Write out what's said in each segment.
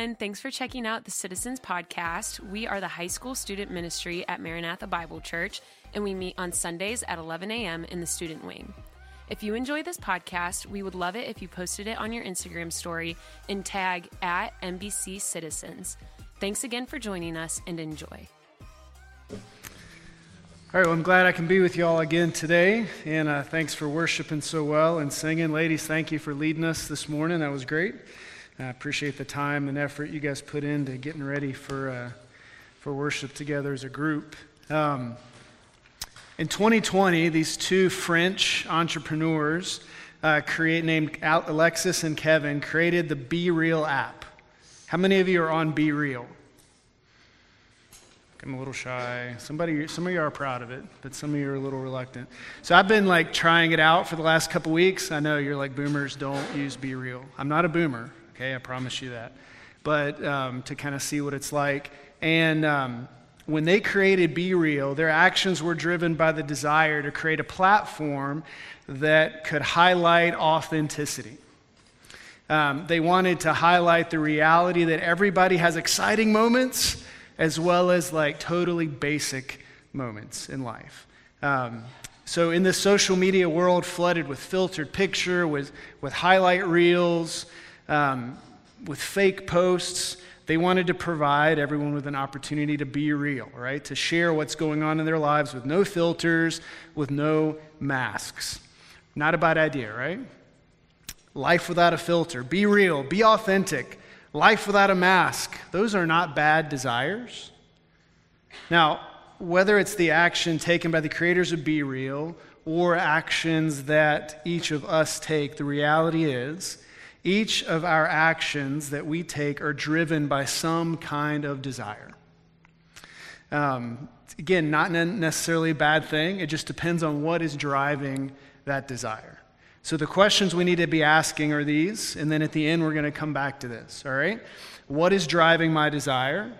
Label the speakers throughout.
Speaker 1: everyone. Thanks for checking out the Citizens Podcast. We are the high school student ministry at Maranatha Bible Church, and we meet on Sundays at 11 a.m. in the student wing. If you enjoy this podcast, we would love it if you posted it on your Instagram story and tag at MBC Citizens. Thanks again for joining us and enjoy.
Speaker 2: All right, well, I'm glad I can be with you all again today. And uh, thanks for worshiping so well and singing. Ladies, thank you for leading us this morning. That was great. I appreciate the time and effort you guys put into getting ready for, uh, for worship together as a group. Um, in 2020, these two French entrepreneurs, uh, create, named Alexis and Kevin, created the Be Real app. How many of you are on Be Real? I'm a little shy. Somebody, some of you are proud of it, but some of you are a little reluctant. So I've been like trying it out for the last couple weeks. I know you're like boomers don't use Be Real. I'm not a boomer, okay? I promise you that. But um, to kind of see what it's like, and um, when they created Be Real, their actions were driven by the desire to create a platform that could highlight authenticity. Um, they wanted to highlight the reality that everybody has exciting moments as well as like totally basic moments in life. Um, so, in this social media world flooded with filtered picture, with, with highlight reels, um, with fake posts, they wanted to provide everyone with an opportunity to be real, right? To share what's going on in their lives with no filters, with no masks. Not a bad idea, right? Life without a filter. Be real. Be authentic. Life without a mask. Those are not bad desires. Now, whether it's the action taken by the creators of Be Real or actions that each of us take, the reality is each of our actions that we take are driven by some kind of desire. Um, again, not necessarily a bad thing, it just depends on what is driving that desire. So, the questions we need to be asking are these, and then at the end, we're going to come back to this, all right? What is driving my desire?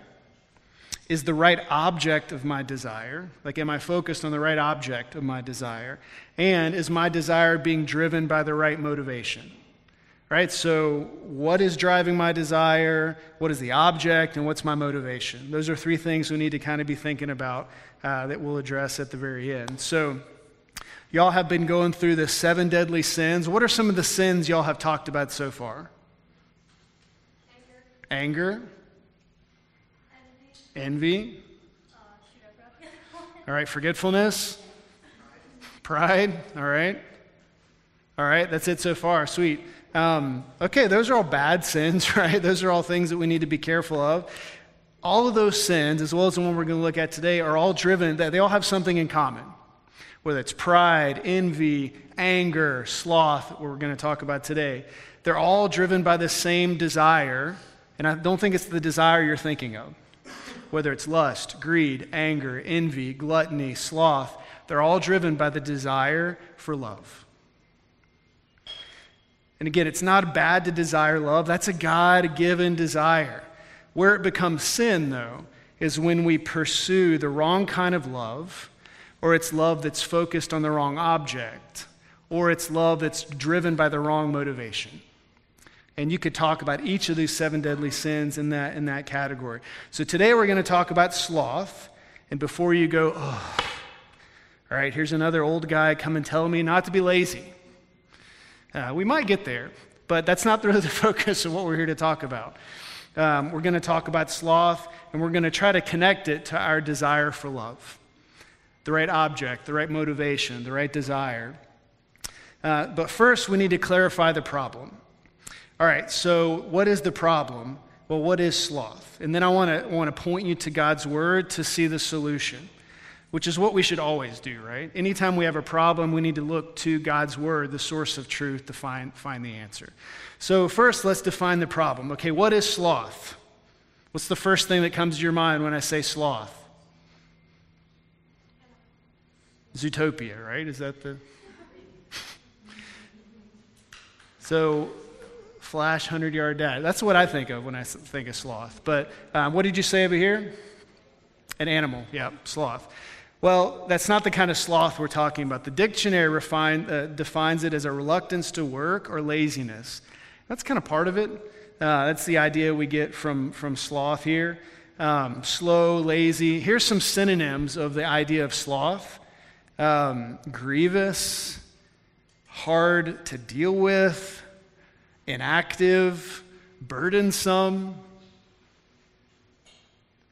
Speaker 2: Is the right object of my desire? Like, am I focused on the right object of my desire? And is my desire being driven by the right motivation? Right? So, what is driving my desire? What is the object? And what's my motivation? Those are three things we need to kind of be thinking about uh, that we'll address at the very end. So, y'all have been going through the seven deadly sins. What are some of the sins y'all have talked about so far?
Speaker 3: Anger.
Speaker 2: Anger. Envy.
Speaker 3: Envy. Uh,
Speaker 2: All right, forgetfulness. Pride. All right. All right, that's it so far. Sweet. Um, okay, those are all bad sins, right? Those are all things that we need to be careful of. All of those sins, as well as the one we're going to look at today, are all driven, that they all have something in common. Whether it's pride, envy, anger, sloth, we're going to talk about today, they're all driven by the same desire, and I don't think it's the desire you're thinking of. Whether it's lust, greed, anger, envy, gluttony, sloth, they're all driven by the desire for love. And again, it's not bad to desire love, that's a God given desire. Where it becomes sin, though, is when we pursue the wrong kind of love, or it's love that's focused on the wrong object, or it's love that's driven by the wrong motivation. And you could talk about each of these seven deadly sins in that, in that category. So today we're going to talk about sloth. And before you go, oh, all right, here's another old guy coming telling me not to be lazy. Uh, we might get there, but that's not really the focus of what we're here to talk about. Um, we're going to talk about sloth, and we're going to try to connect it to our desire for love the right object, the right motivation, the right desire. Uh, but first, we need to clarify the problem. All right, so what is the problem? Well, what is sloth? And then I want to want to point you to God's word to see the solution which is what we should always do, right? Anytime we have a problem, we need to look to God's word, the source of truth, to find, find the answer. So, first, let's define the problem. Okay, what is sloth? What's the first thing that comes to your mind when I say sloth? Zootopia, right? Is that the. so, Flash 100 yard dash. That's what I think of when I think of sloth. But um, what did you say over here? An animal, yeah, sloth. Well, that's not the kind of sloth we're talking about. The dictionary refine, uh, defines it as a reluctance to work or laziness. That's kind of part of it. Uh, that's the idea we get from, from sloth here. Um, slow, lazy. Here's some synonyms of the idea of sloth um, grievous, hard to deal with, inactive, burdensome.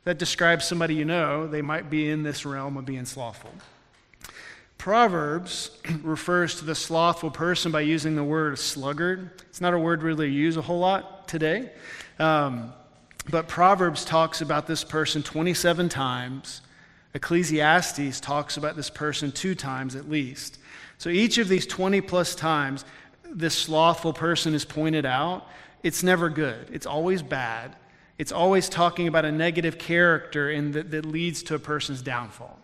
Speaker 2: That describes somebody you know, they might be in this realm of being slothful. Proverbs refers to the slothful person by using the word sluggard. It's not a word really used a whole lot today. Um, but Proverbs talks about this person 27 times. Ecclesiastes talks about this person two times at least. So each of these 20 plus times, this slothful person is pointed out. It's never good, it's always bad. It's always talking about a negative character in that, that leads to a person's downfall.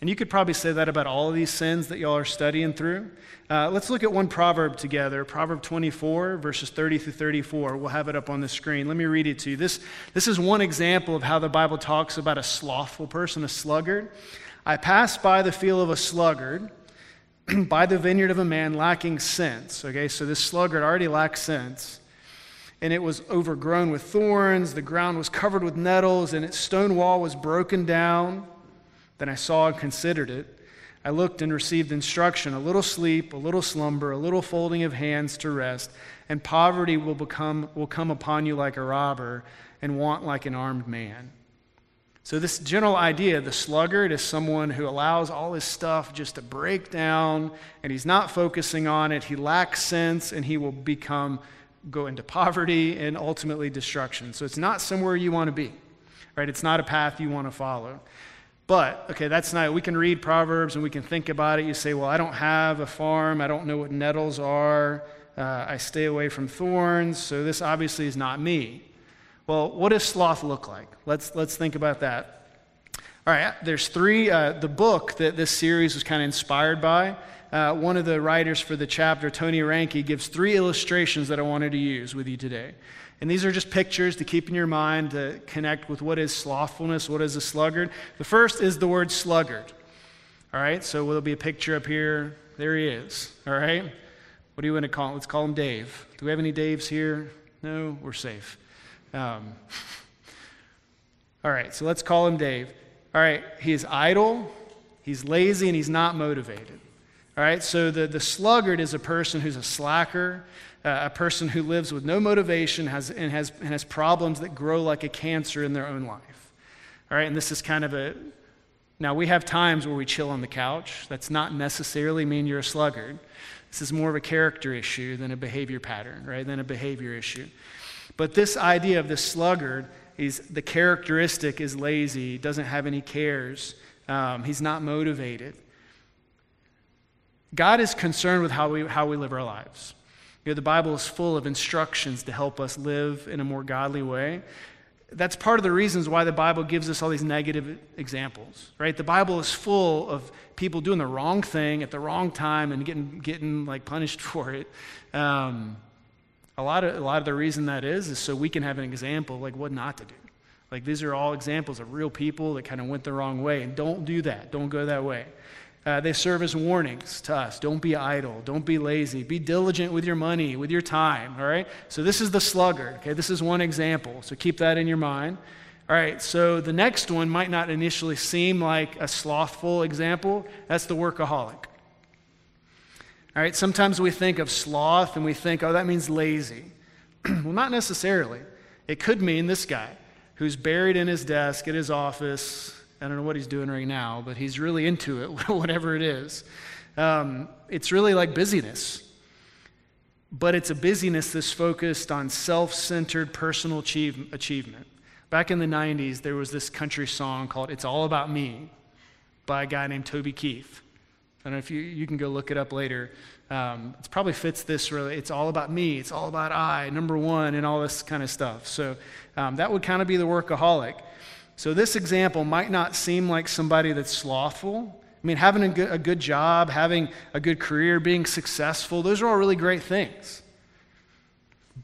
Speaker 2: And you could probably say that about all of these sins that y'all are studying through. Uh, let's look at one proverb together Proverb 24, verses 30 through 34. We'll have it up on the screen. Let me read it to you. This, this is one example of how the Bible talks about a slothful person, a sluggard. I passed by the field of a sluggard, by the vineyard of a man lacking sense. Okay, so this sluggard already lacks sense. And it was overgrown with thorns, the ground was covered with nettles, and its stone wall was broken down. Then I saw and considered it. I looked and received instruction a little sleep, a little slumber, a little folding of hands to rest, and poverty will, become, will come upon you like a robber, and want like an armed man. So, this general idea the sluggard is someone who allows all his stuff just to break down, and he's not focusing on it. He lacks sense, and he will become, go into poverty and ultimately destruction. So, it's not somewhere you want to be, right? It's not a path you want to follow. But, okay, that's not, we can read Proverbs and we can think about it. You say, well, I don't have a farm. I don't know what nettles are. Uh, I stay away from thorns. So this obviously is not me. Well, what does sloth look like? Let's, let's think about that. All right, there's three. Uh, the book that this series was kind of inspired by, uh, one of the writers for the chapter, Tony Reinke, gives three illustrations that I wanted to use with you today. And these are just pictures to keep in your mind to connect with what is slothfulness, what is a sluggard. The first is the word sluggard. All right, so there'll be a picture up here. There he is. All right, what do you want to call him? Let's call him Dave. Do we have any Daves here? No, we're safe. Um, all right, so let's call him Dave. All right, he is idle, he's lazy, and he's not motivated. All right, so the, the sluggard is a person who's a slacker, uh, a person who lives with no motivation has, and, has, and has problems that grow like a cancer in their own life. All right, and this is kind of a. Now, we have times where we chill on the couch. That's not necessarily mean you're a sluggard. This is more of a character issue than a behavior pattern, right? Than a behavior issue. But this idea of the sluggard is the characteristic is lazy, doesn't have any cares, um, he's not motivated. God is concerned with how we, how we live our lives. You know, the Bible is full of instructions to help us live in a more godly way. That's part of the reasons why the Bible gives us all these negative examples, right? The Bible is full of people doing the wrong thing at the wrong time and getting, getting like punished for it. Um, a, lot of, a lot of the reason that is is so we can have an example like what not to do. Like these are all examples of real people that kind of went the wrong way. And don't do that. Don't go that way. Uh, they serve as warnings to us. Don't be idle. Don't be lazy. Be diligent with your money, with your time. All right? So, this is the sluggard. Okay? This is one example. So, keep that in your mind. All right, so the next one might not initially seem like a slothful example. That's the workaholic. All right, sometimes we think of sloth and we think, oh, that means lazy. well, not necessarily. It could mean this guy who's buried in his desk at his office, I don't know what he's doing right now, but he's really into it, whatever it is. Um, it's really like busyness, but it's a busyness that's focused on self centered personal achieve- achievement. Back in the 90s, there was this country song called It's All About Me by a guy named Toby Keith. I don't know if you, you can go look it up later. Um, it probably fits this really. It's all about me. It's all about I, number one, and all this kind of stuff. So um, that would kind of be the workaholic. So, this example might not seem like somebody that's slothful. I mean, having a good, a good job, having a good career, being successful, those are all really great things.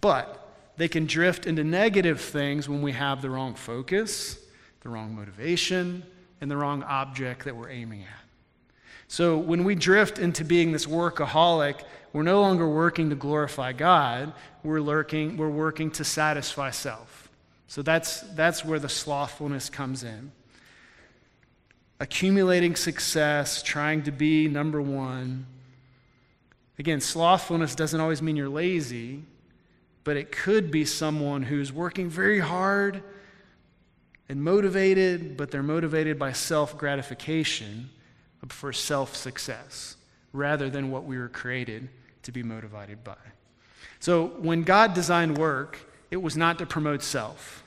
Speaker 2: But they can drift into negative things when we have the wrong focus, the wrong motivation, and the wrong object that we're aiming at. So when we drift into being this workaholic, we're no longer working to glorify God, we're, lurking, we're working to satisfy self. So that's, that's where the slothfulness comes in. Accumulating success, trying to be number one. Again, slothfulness doesn't always mean you're lazy, but it could be someone who's working very hard and motivated, but they're motivated by self gratification for self success rather than what we were created to be motivated by. So when God designed work, it was not to promote self.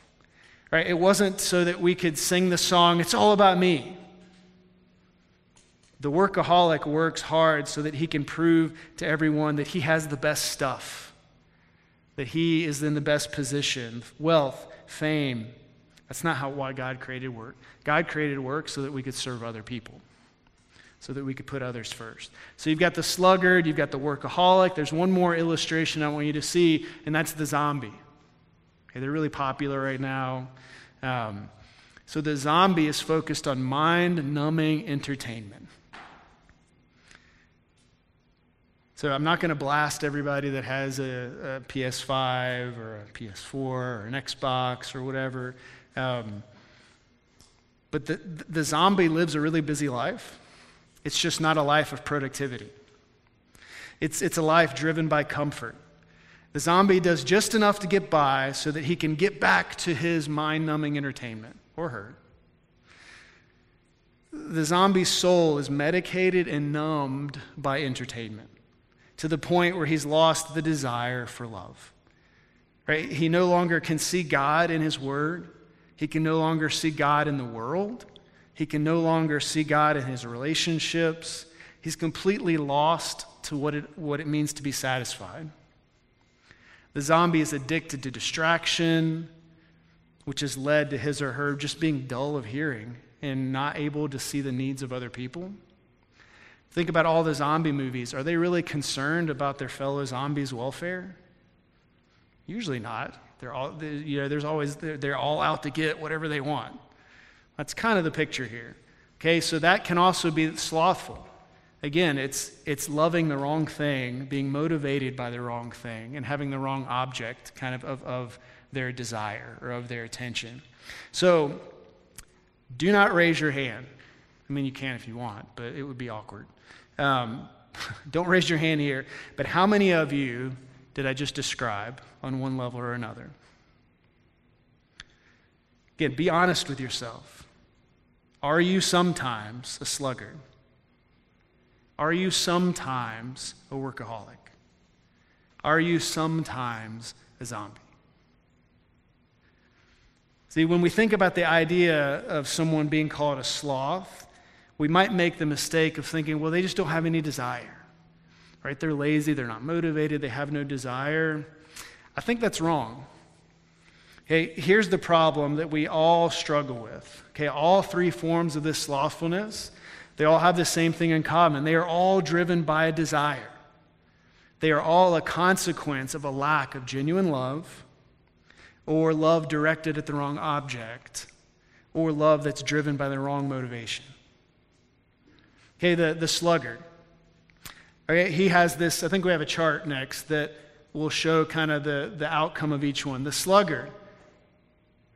Speaker 2: Right? It wasn't so that we could sing the song, it's all about me. The workaholic works hard so that he can prove to everyone that he has the best stuff, that he is in the best position, wealth, fame. That's not how why God created work. God created work so that we could serve other people so that we could put others first. So you've got the sluggard, you've got the workaholic. There's one more illustration I want you to see, and that's the zombie. Okay, they're really popular right now. Um, so the zombie is focused on mind numbing entertainment. So I'm not going to blast everybody that has a, a, PS5 or a PS4 or an Xbox or whatever. Um, but the, the zombie lives a really busy life. It's just not a life of productivity. It's, it's a life driven by comfort. The zombie does just enough to get by so that he can get back to his mind numbing entertainment, or her. The zombie's soul is medicated and numbed by entertainment to the point where he's lost the desire for love. Right? He no longer can see God in his word. He can no longer see God in the world. He can no longer see God in his relationships. He's completely lost to what it, what it means to be satisfied. The zombie is addicted to distraction, which has led to his or her just being dull of hearing and not able to see the needs of other people. Think about all the zombie movies. Are they really concerned about their fellow zombies' welfare? Usually not. They're all, they, you know, there's always, they're, they're all out to get whatever they want. That's kind of the picture here. Okay, so that can also be slothful. Again, it's, it's loving the wrong thing, being motivated by the wrong thing, and having the wrong object kind of, of, of their desire or of their attention. So, do not raise your hand. I mean, you can if you want, but it would be awkward. Um, don't raise your hand here. But how many of you did I just describe on one level or another? Again, be honest with yourself. Are you sometimes a sluggard? Are you sometimes a workaholic? Are you sometimes a zombie? See, when we think about the idea of someone being called a sloth, we might make the mistake of thinking, well, they just don't have any desire. Right? They're lazy, they're not motivated, they have no desire. I think that's wrong. Okay, here's the problem that we all struggle with. Okay, all three forms of this slothfulness, they all have the same thing in common. They are all driven by a desire. They are all a consequence of a lack of genuine love, or love directed at the wrong object, or love that's driven by the wrong motivation. Okay, the, the sluggard. Okay, he has this, I think we have a chart next that will show kind of the, the outcome of each one. The sluggard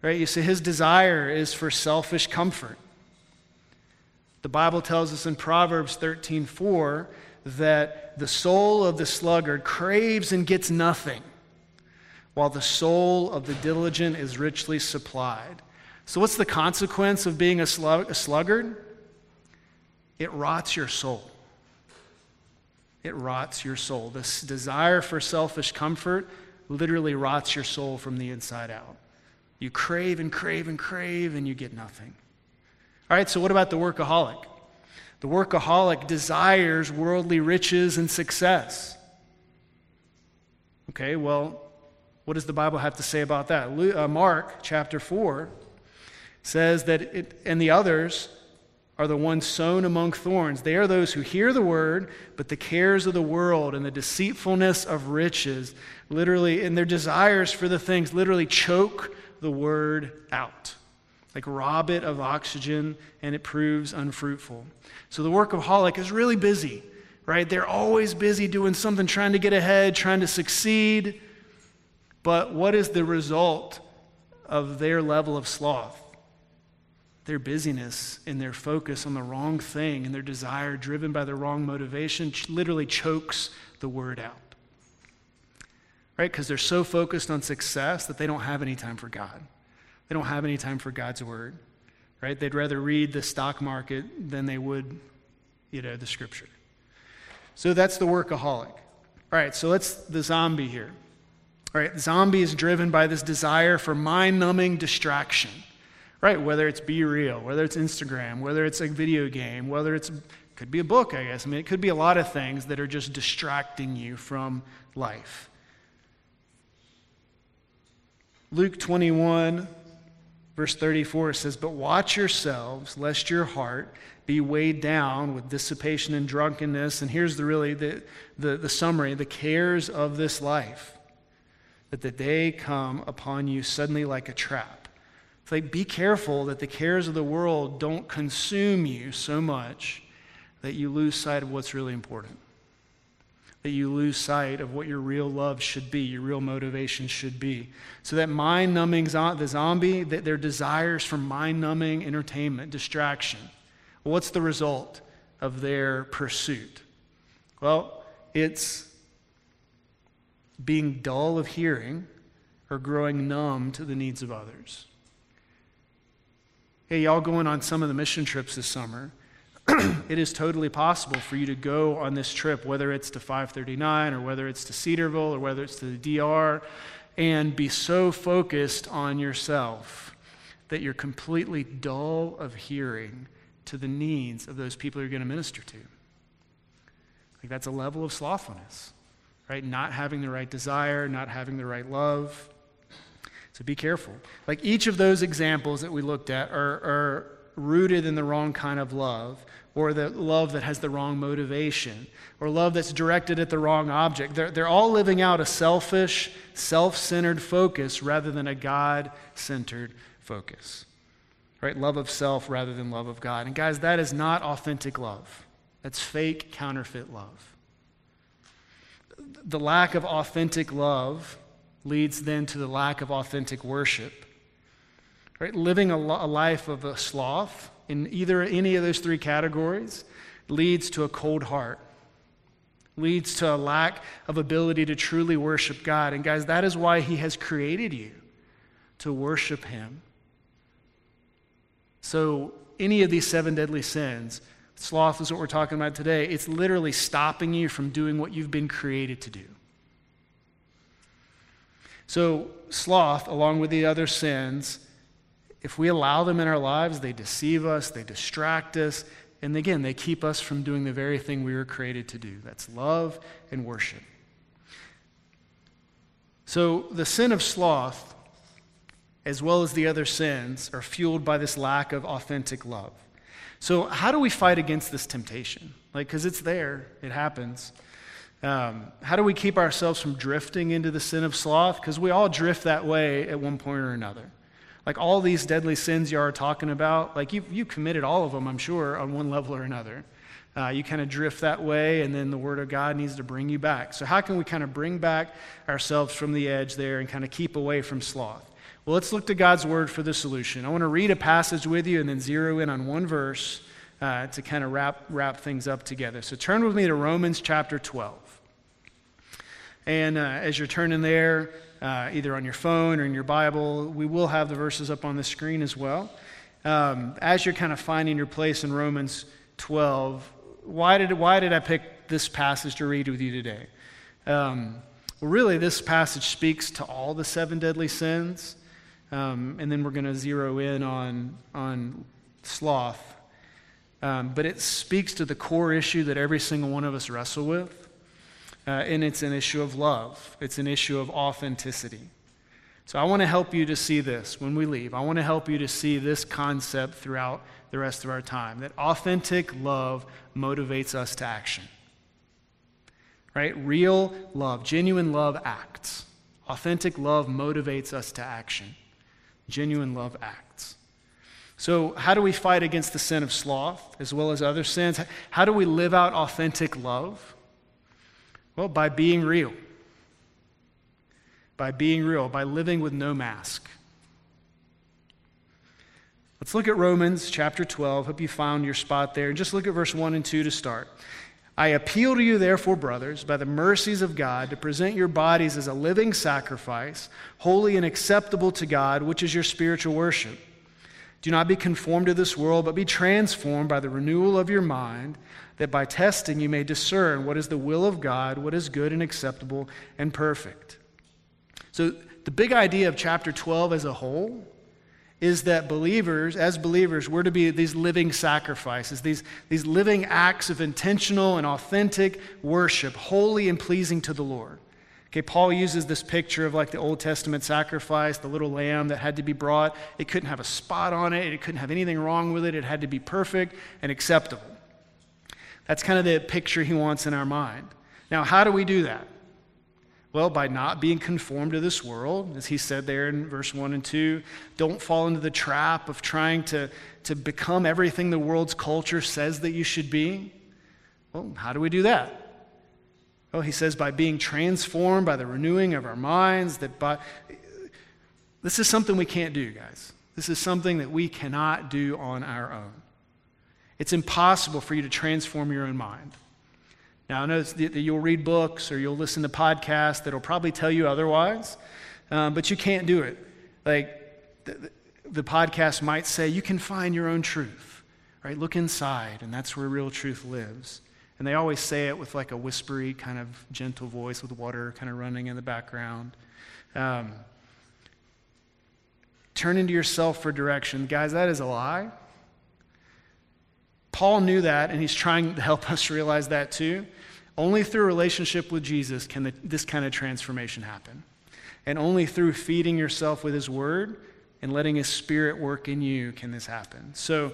Speaker 2: Right? You see, his desire is for selfish comfort. The Bible tells us in Proverbs 13 4 that the soul of the sluggard craves and gets nothing, while the soul of the diligent is richly supplied. So, what's the consequence of being a, slug- a sluggard? It rots your soul. It rots your soul. This desire for selfish comfort literally rots your soul from the inside out. You crave and crave and crave, and you get nothing. All right, so what about the workaholic? The workaholic desires worldly riches and success. Okay, well, what does the Bible have to say about that? Uh, Mark chapter 4 says that it, and the others are the ones sown among thorns. They are those who hear the word, but the cares of the world and the deceitfulness of riches, literally, and their desires for the things literally choke the word out. like rob it of oxygen, and it proves unfruitful. So the workaholic is really busy, right? They're always busy doing something, trying to get ahead, trying to succeed. But what is the result of their level of sloth? Their busyness and their focus on the wrong thing and their desire driven by the wrong motivation literally chokes the word out. Right? Because they're so focused on success that they don't have any time for God. They don't have any time for God's word. Right? They'd rather read the stock market than they would, you know, the scripture. So that's the workaholic. All right, so let's the zombie here. All right, the zombie is driven by this desire for mind-numbing distraction right? Whether it's Be Real, whether it's Instagram, whether it's a video game, whether it's could be a book, I guess. I mean, it could be a lot of things that are just distracting you from life. Luke 21, verse 34 says, But watch yourselves, lest your heart be weighed down with dissipation and drunkenness. And here's the really the, the, the summary the cares of this life, that the day come upon you suddenly like a trap. It's like, be careful that the cares of the world don't consume you so much that you lose sight of what's really important. That you lose sight of what your real love should be, your real motivation should be. So that mind numbing, the zombie, that their desires for mind numbing entertainment, distraction. what's the result of their pursuit? Well, it's being dull of hearing or growing numb to the needs of others. Hey, y'all going on some of the mission trips this summer. it is totally possible for you to go on this trip, whether it's to 539 or whether it's to Cedarville or whether it's to the DR, and be so focused on yourself that you're completely dull of hearing to the needs of those people you're going to minister to. Like that's a level of slothfulness, right? Not having the right desire, not having the right love. So be careful. Like each of those examples that we looked at are, are rooted in the wrong kind of love, or the love that has the wrong motivation, or love that's directed at the wrong object. They're, they're all living out a selfish, self centered focus rather than a God centered focus. Right? Love of self rather than love of God. And guys, that is not authentic love. That's fake, counterfeit love. The lack of authentic love leads then to the lack of authentic worship. Right? Living a, a life of a sloth in either any of those three categories leads to a cold heart, leads to a lack of ability to truly worship God. And guys, that is why He has created you to worship Him. So, any of these seven deadly sins, sloth is what we're talking about today, it's literally stopping you from doing what you've been created to do. So, sloth, along with the other sins, if we allow them in our lives, they deceive us, they distract us, and again, they keep us from doing the very thing we were created to do that's love and worship. So, the sin of sloth, as well as the other sins, are fueled by this lack of authentic love. So, how do we fight against this temptation? Like, because it's there, it happens. Um, how do we keep ourselves from drifting into the sin of sloth? Because we all drift that way at one point or another. Like all these deadly sins you are talking about, like you you committed all of them, I'm sure, on one level or another. Uh, you kind of drift that way, and then the Word of God needs to bring you back. So, how can we kind of bring back ourselves from the edge there and kind of keep away from sloth? Well, let's look to God's Word for the solution. I want to read a passage with you and then zero in on one verse uh, to kind of wrap, wrap things up together. So, turn with me to Romans chapter 12. And uh, as you're turning there, uh, either on your phone or in your Bible, we will have the verses up on the screen as well. Um, as you're kind of finding your place in Romans 12, why did, why did I pick this passage to read with you today? Um, well, really, this passage speaks to all the seven deadly sins. Um, and then we're going to zero in on, on sloth. Um, but it speaks to the core issue that every single one of us wrestle with. Uh, and it's an issue of love, it's an issue of authenticity. So I want to help you to see this when we leave. I want to help you to see this concept throughout the rest of our time that authentic love motivates us to action. Right? Real love, genuine love acts. Authentic love motivates us to action. Genuine love acts. So, how do we fight against the sin of sloth as well as other sins? How do we live out authentic love? Well, by being real. By being real, by living with no mask. Let's look at Romans chapter 12. Hope you found your spot there. And just look at verse 1 and 2 to start. I appeal to you, therefore, brothers, by the mercies of God, to present your bodies as a living sacrifice, holy and acceptable to God, which is your spiritual worship. Do not be conformed to this world, but be transformed by the renewal of your mind, that by testing you may discern what is the will of God, what is good and acceptable and perfect. So, the big idea of chapter 12 as a whole is that believers, as believers, we're to be these living sacrifices, these, these living acts of intentional and authentic worship, holy and pleasing to the Lord. Okay, Paul uses this picture of like the Old Testament sacrifice, the little lamb that had to be brought. It couldn't have a spot on it, it couldn't have anything wrong with it. It had to be perfect and acceptable. That's kind of the picture he wants in our mind. Now, how do we do that? Well, by not being conformed to this world, as he said there in verse 1 and 2. Don't fall into the trap of trying to, to become everything the world's culture says that you should be. Well, how do we do that? Well, he says, by being transformed by the renewing of our minds, that by. This is something we can't do, guys. This is something that we cannot do on our own. It's impossible for you to transform your own mind. Now, I know that you'll read books or you'll listen to podcasts that'll probably tell you otherwise, um, but you can't do it. Like the, the podcast might say, you can find your own truth, right? Look inside, and that's where real truth lives. And they always say it with like a whispery, kind of gentle voice with water kind of running in the background. Um, turn into yourself for direction. Guys, that is a lie. Paul knew that, and he's trying to help us realize that too. Only through relationship with Jesus can the, this kind of transformation happen. And only through feeding yourself with his word and letting his spirit work in you can this happen. So,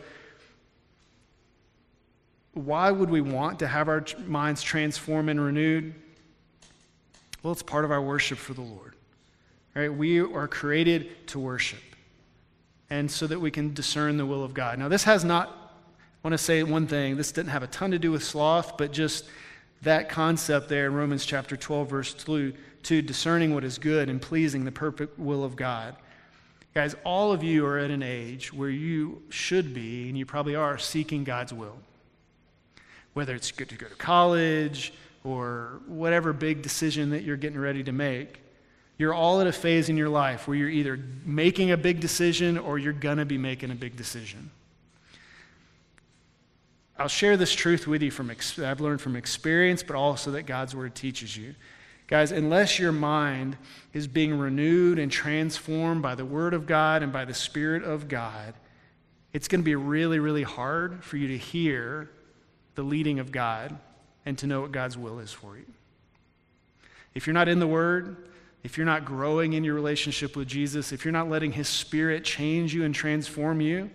Speaker 2: why would we want to have our minds transformed and renewed? Well, it's part of our worship for the Lord. Right? We are created to worship. And so that we can discern the will of God. Now, this has not, I want to say one thing, this didn't have a ton to do with sloth, but just that concept there in Romans chapter 12, verse 2, to discerning what is good and pleasing the perfect will of God. Guys, all of you are at an age where you should be, and you probably are, seeking God's will whether it's good to go to college or whatever big decision that you're getting ready to make. You're all at a phase in your life where you're either making a big decision or you're going to be making a big decision. I'll share this truth with you from I've learned from experience, but also that God's word teaches you. Guys, unless your mind is being renewed and transformed by the word of God and by the spirit of God, it's going to be really, really hard for you to hear the leading of God and to know what God's will is for you. If you're not in the Word, if you're not growing in your relationship with Jesus, if you're not letting His Spirit change you and transform you,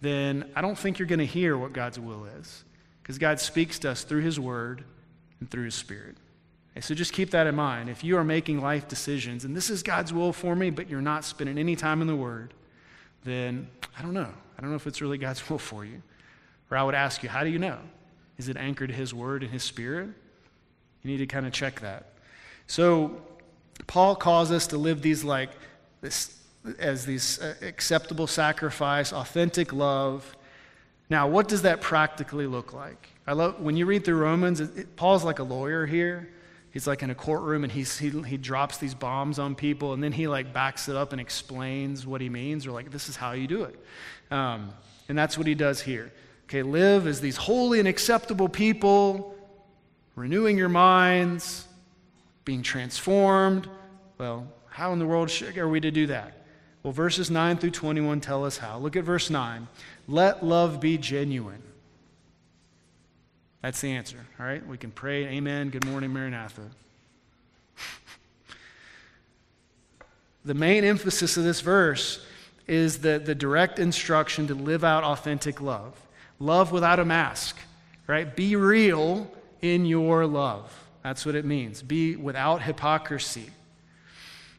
Speaker 2: then I don't think you're going to hear what God's will is. Because God speaks to us through His Word and through His Spirit. So just keep that in mind. If you are making life decisions and this is God's will for me, but you're not spending any time in the Word, then I don't know. I don't know if it's really God's will for you. Or I would ask you, how do you know? Is it anchored to His Word and His Spirit? You need to kind of check that. So, Paul calls us to live these like this as these uh, acceptable sacrifice, authentic love. Now, what does that practically look like? I love when you read through Romans. It, it, Paul's like a lawyer here. He's like in a courtroom and he's, he, he drops these bombs on people and then he like backs it up and explains what he means or like this is how you do it. Um, and that's what he does here. Okay, live as these holy and acceptable people, renewing your minds, being transformed. Well, how in the world are we to do that? Well, verses 9 through 21 tell us how. Look at verse 9. Let love be genuine. That's the answer. All right? We can pray, Amen. Good morning, Maranatha. the main emphasis of this verse is the, the direct instruction to live out authentic love. Love without a mask, right? Be real in your love. That's what it means. Be without hypocrisy.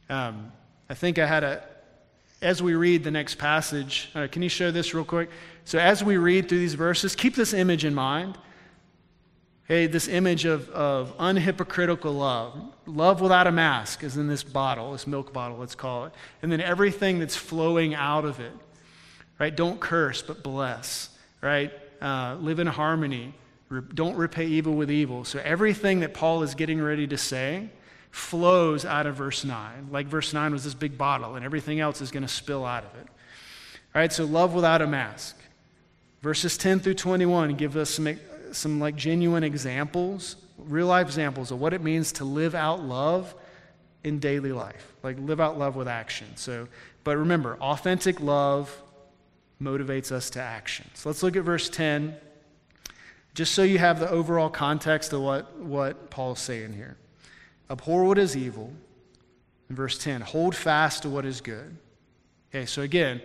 Speaker 2: Um, I think I had a, as we read the next passage, uh, can you show this real quick? So, as we read through these verses, keep this image in mind. Hey, this image of, of unhypocritical love. Love without a mask is in this bottle, this milk bottle, let's call it. And then everything that's flowing out of it, right? Don't curse, but bless, right? Uh, live in harmony. Re- don't repay evil with evil. So, everything that Paul is getting ready to say flows out of verse 9. Like verse 9 was this big bottle, and everything else is going to spill out of it. All right, so love without a mask. Verses 10 through 21 give us some, some like genuine examples, real life examples of what it means to live out love in daily life. Like live out love with action. So, but remember, authentic love motivates us to action. So let's look at verse 10, just so you have the overall context of what, what Paul's saying here. Abhor what is evil. In verse 10, hold fast to what is good. Okay, so again,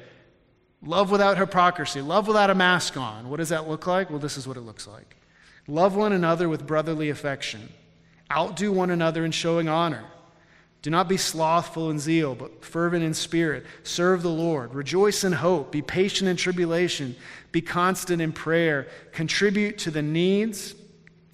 Speaker 2: love without hypocrisy, love without a mask on. What does that look like? Well, this is what it looks like. Love one another with brotherly affection. Outdo one another in showing honor. Do not be slothful in zeal, but fervent in spirit. Serve the Lord. Rejoice in hope. Be patient in tribulation. Be constant in prayer. Contribute to the needs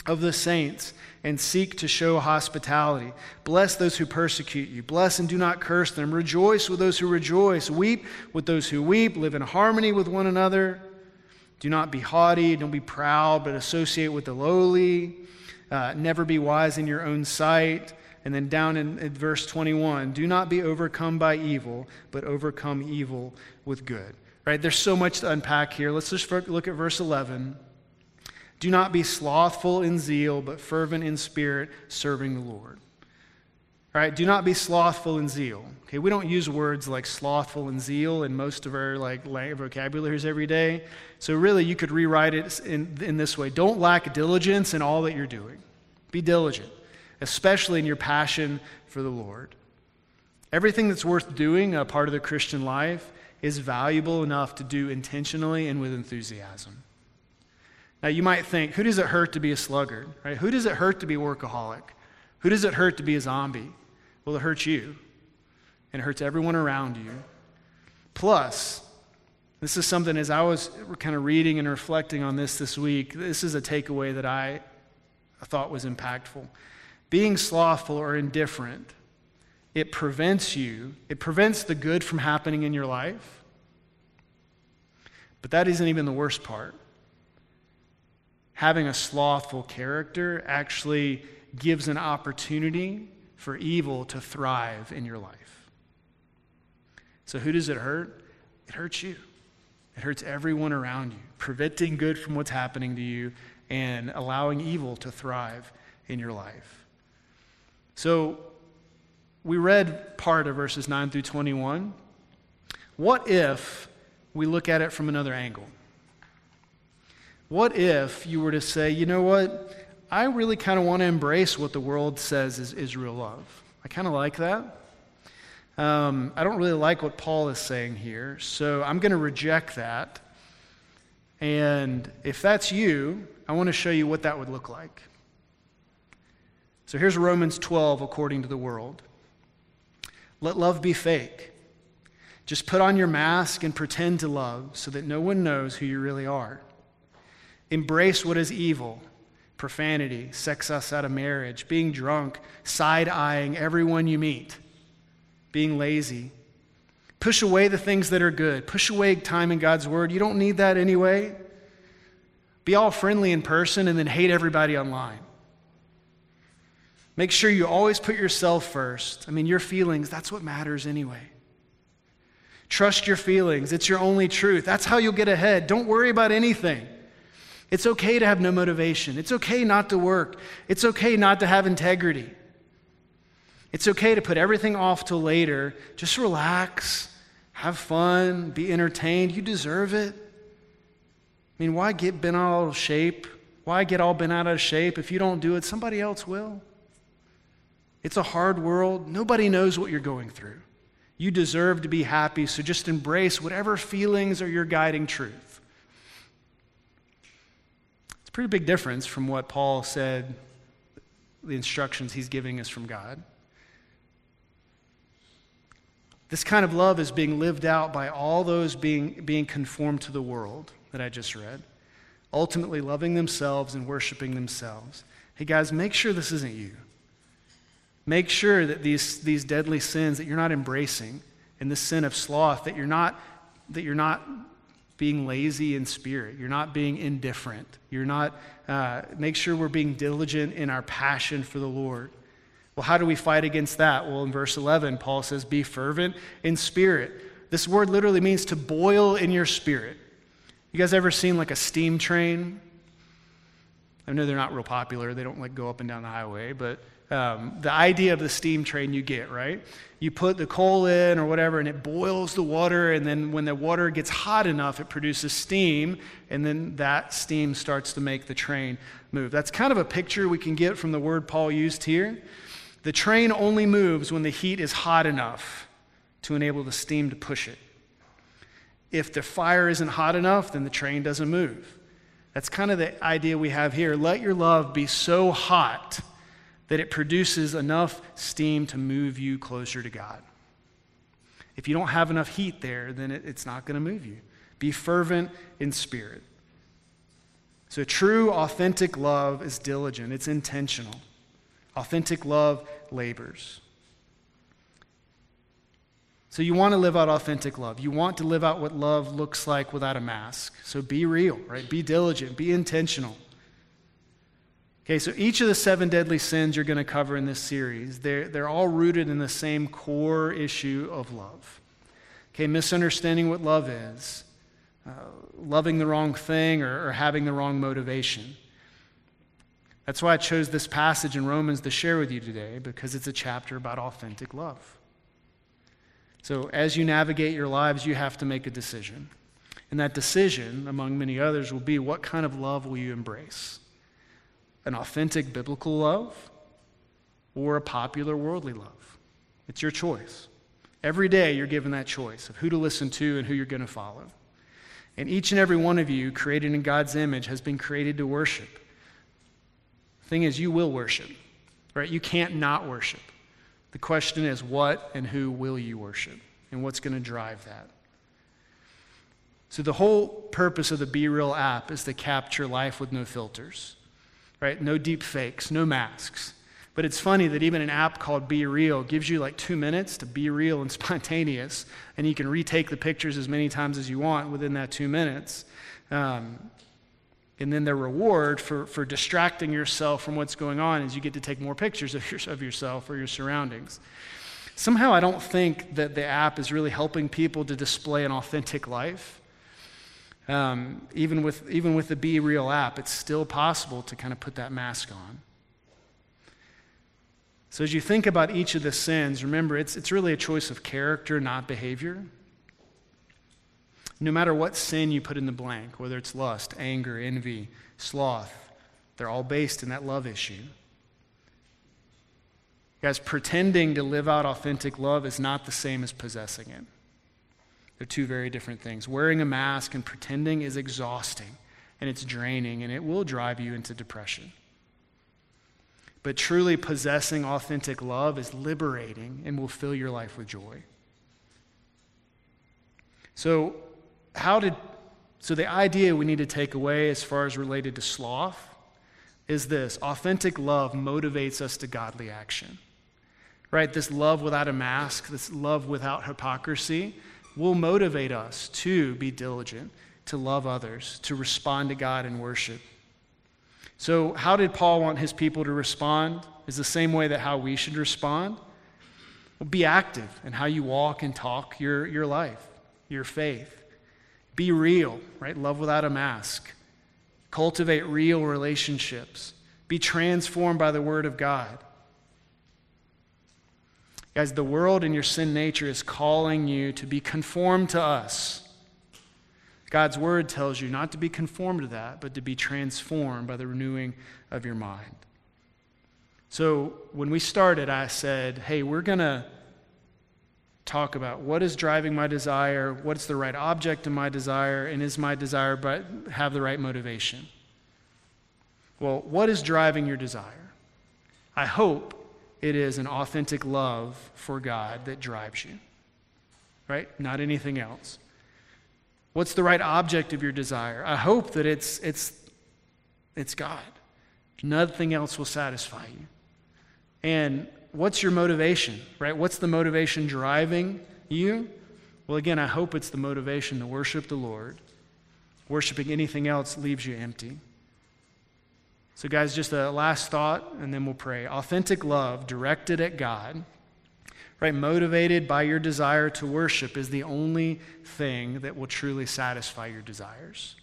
Speaker 2: of the saints and seek to show hospitality. Bless those who persecute you. Bless and do not curse them. Rejoice with those who rejoice. Weep with those who weep. Live in harmony with one another. Do not be haughty. Don't be proud, but associate with the lowly. Uh, never be wise in your own sight. And then down in, in verse 21 do not be overcome by evil, but overcome evil with good. Right? There's so much to unpack here. Let's just look at verse 11. Do not be slothful in zeal, but fervent in spirit, serving the Lord. All right, do not be slothful in zeal. Okay, we don't use words like slothful and zeal in most of our like vocabularies every day. So really, you could rewrite it in, in this way: Don't lack diligence in all that you're doing. Be diligent, especially in your passion for the Lord. Everything that's worth doing, a part of the Christian life, is valuable enough to do intentionally and with enthusiasm. Now, you might think, who does it hurt to be a sluggard? Right? Who does it hurt to be workaholic? Who does it hurt to be a zombie? Well, it hurts you, and it hurts everyone around you. Plus, this is something as I was kind of reading and reflecting on this this week, this is a takeaway that I thought was impactful. Being slothful or indifferent, it prevents you, it prevents the good from happening in your life. But that isn't even the worst part having a slothful character actually gives an opportunity for evil to thrive in your life. So, who does it hurt? It hurts you. It hurts everyone around you, preventing good from what's happening to you and allowing evil to thrive in your life. So, we read part of verses 9 through 21. What if we look at it from another angle? What if you were to say, you know what? I really kind of want to embrace what the world says is, real love. I kind of like that. Um, I don't really like what Paul is saying here, so I'm going to reject that. And if that's you, I want to show you what that would look like. So here's Romans 12 according to the world. Let love be fake. Just put on your mask and pretend to love so that no one knows who you really are. Embrace what is evil profanity, sex us out of marriage, being drunk, side eyeing everyone you meet, being lazy. Push away the things that are good. Push away time in God's Word. You don't need that anyway. Be all friendly in person and then hate everybody online. Make sure you always put yourself first. I mean, your feelings, that's what matters anyway. Trust your feelings, it's your only truth. That's how you'll get ahead. Don't worry about anything. It's okay to have no motivation. It's okay not to work. It's okay not to have integrity. It's okay to put everything off till later. Just relax, have fun, be entertained. You deserve it. I mean, why get bent out of shape? Why get all bent out of shape? If you don't do it, somebody else will. It's a hard world. Nobody knows what you're going through. You deserve to be happy, so just embrace whatever feelings are your guiding truth pretty big difference from what Paul said, the instructions he's giving us from God. This kind of love is being lived out by all those being, being conformed to the world that I just read, ultimately loving themselves and worshiping themselves. Hey, guys, make sure this isn't you. Make sure that these, these deadly sins that you're not embracing, and the sin of sloth, that you're not, that you're not being lazy in spirit. You're not being indifferent. You're not, uh, make sure we're being diligent in our passion for the Lord. Well, how do we fight against that? Well, in verse 11, Paul says, Be fervent in spirit. This word literally means to boil in your spirit. You guys ever seen like a steam train? I know they're not real popular. They don't like go up and down the highway, but um, the idea of the steam train you get, right? You put the coal in or whatever, and it boils the water, and then when the water gets hot enough, it produces steam, and then that steam starts to make the train move. That's kind of a picture we can get from the word Paul used here. The train only moves when the heat is hot enough to enable the steam to push it. If the fire isn't hot enough, then the train doesn't move. That's kind of the idea we have here. Let your love be so hot that it produces enough steam to move you closer to God. If you don't have enough heat there, then it, it's not going to move you. Be fervent in spirit. So, true, authentic love is diligent, it's intentional. Authentic love labors. So, you want to live out authentic love. You want to live out what love looks like without a mask. So, be real, right? Be diligent, be intentional. Okay, so each of the seven deadly sins you're going to cover in this series, they're, they're all rooted in the same core issue of love. Okay, misunderstanding what love is, uh, loving the wrong thing, or, or having the wrong motivation. That's why I chose this passage in Romans to share with you today, because it's a chapter about authentic love. So, as you navigate your lives, you have to make a decision. And that decision, among many others, will be what kind of love will you embrace? An authentic biblical love or a popular worldly love? It's your choice. Every day you're given that choice of who to listen to and who you're going to follow. And each and every one of you, created in God's image, has been created to worship. The thing is, you will worship, right? You can't not worship. The question is, what and who will you worship? And what's going to drive that? So, the whole purpose of the Be Real app is to capture life with no filters, right? No deep fakes, no masks. But it's funny that even an app called Be Real gives you like two minutes to be real and spontaneous, and you can retake the pictures as many times as you want within that two minutes. Um, and then the reward for, for distracting yourself from what's going on is you get to take more pictures of, your, of yourself or your surroundings. Somehow, I don't think that the app is really helping people to display an authentic life. Um, even, with, even with the Be Real app, it's still possible to kind of put that mask on. So, as you think about each of the sins, remember it's, it's really a choice of character, not behavior. No matter what sin you put in the blank, whether it's lust, anger, envy, sloth, they're all based in that love issue. Guys, pretending to live out authentic love is not the same as possessing it. They're two very different things. Wearing a mask and pretending is exhausting and it's draining and it will drive you into depression. But truly possessing authentic love is liberating and will fill your life with joy. So, how did, so the idea we need to take away as far as related to sloth is this authentic love motivates us to godly action. Right? This love without a mask, this love without hypocrisy, will motivate us to be diligent, to love others, to respond to God in worship. So, how did Paul want his people to respond? Is the same way that how we should respond. Well, be active in how you walk and talk your, your life, your faith. Be real, right? Love without a mask. Cultivate real relationships. Be transformed by the Word of God. Guys, the world and your sin nature is calling you to be conformed to us. God's Word tells you not to be conformed to that, but to be transformed by the renewing of your mind. So when we started, I said, hey, we're going to talk about what is driving my desire, what's the right object in my desire, and is my desire but have the right motivation? Well, what is driving your desire? I hope it is an authentic love for God that drives you. right? Not anything else. What's the right object of your desire? I hope that it's, it's, it's God. Nothing else will satisfy you. And what's your motivation, right? What's the motivation driving you? Well, again, I hope it's the motivation to worship the Lord. Worshiping anything else leaves you empty. So, guys, just a last thought, and then we'll pray. Authentic love directed at God, right, motivated by your desire to worship, is the only thing that will truly satisfy your desires.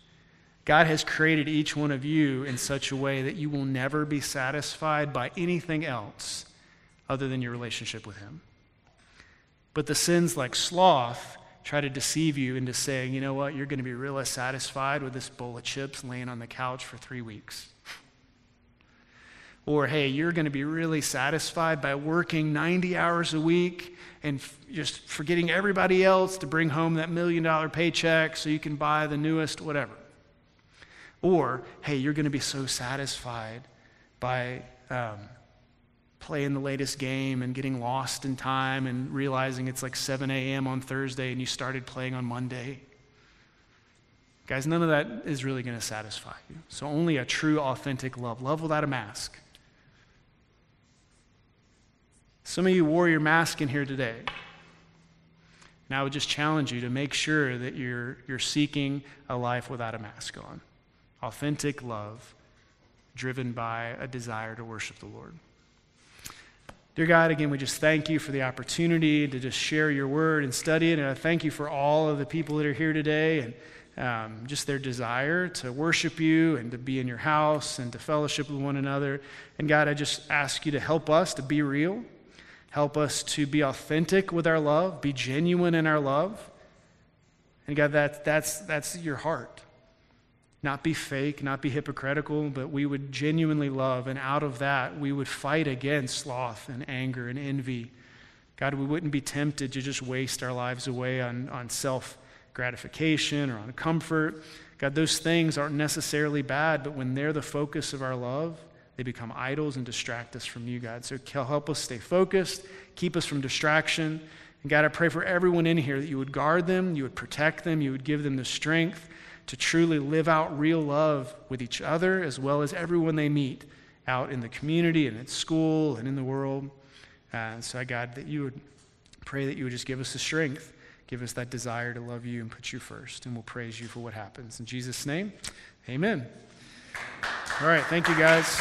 Speaker 2: God has created each one of you in such a way that you will never be satisfied by anything else other than your relationship with Him. But the sins like sloth try to deceive you into saying, you know what, you're going to be really satisfied with this bowl of chips laying on the couch for three weeks. Or, hey, you're going to be really satisfied by working 90 hours a week and f- just forgetting everybody else to bring home that million dollar paycheck so you can buy the newest whatever. Or, hey, you're going to be so satisfied by um, playing the latest game and getting lost in time and realizing it's like 7 a.m. on Thursday and you started playing on Monday. Guys, none of that is really going to satisfy you. So, only a true, authentic love, love without a mask. Some of you wore your mask in here today. And I would just challenge you to make sure that you're, you're seeking a life without a mask on. Authentic love, driven by a desire to worship the Lord. Dear God, again, we just thank you for the opportunity to just share your word and study it. And I thank you for all of the people that are here today and um, just their desire to worship you and to be in your house and to fellowship with one another. And God, I just ask you to help us to be real, help us to be authentic with our love, be genuine in our love. And God, that, that's, that's your heart not be fake, not be hypocritical, but we would genuinely love. And out of that, we would fight against sloth and anger and envy. God, we wouldn't be tempted to just waste our lives away on, on self gratification or on comfort. God, those things aren't necessarily bad, but when they're the focus of our love, they become idols and distract us from you, God. So help us stay focused, keep us from distraction. And God, I pray for everyone in here that you would guard them, you would protect them, you would give them the strength to truly live out real love with each other as well as everyone they meet out in the community and at school and in the world. Uh, so, God, that you would pray that you would just give us the strength, give us that desire to love you and put you first. And we'll praise you for what happens. In Jesus' name, amen. All right. Thank you, guys.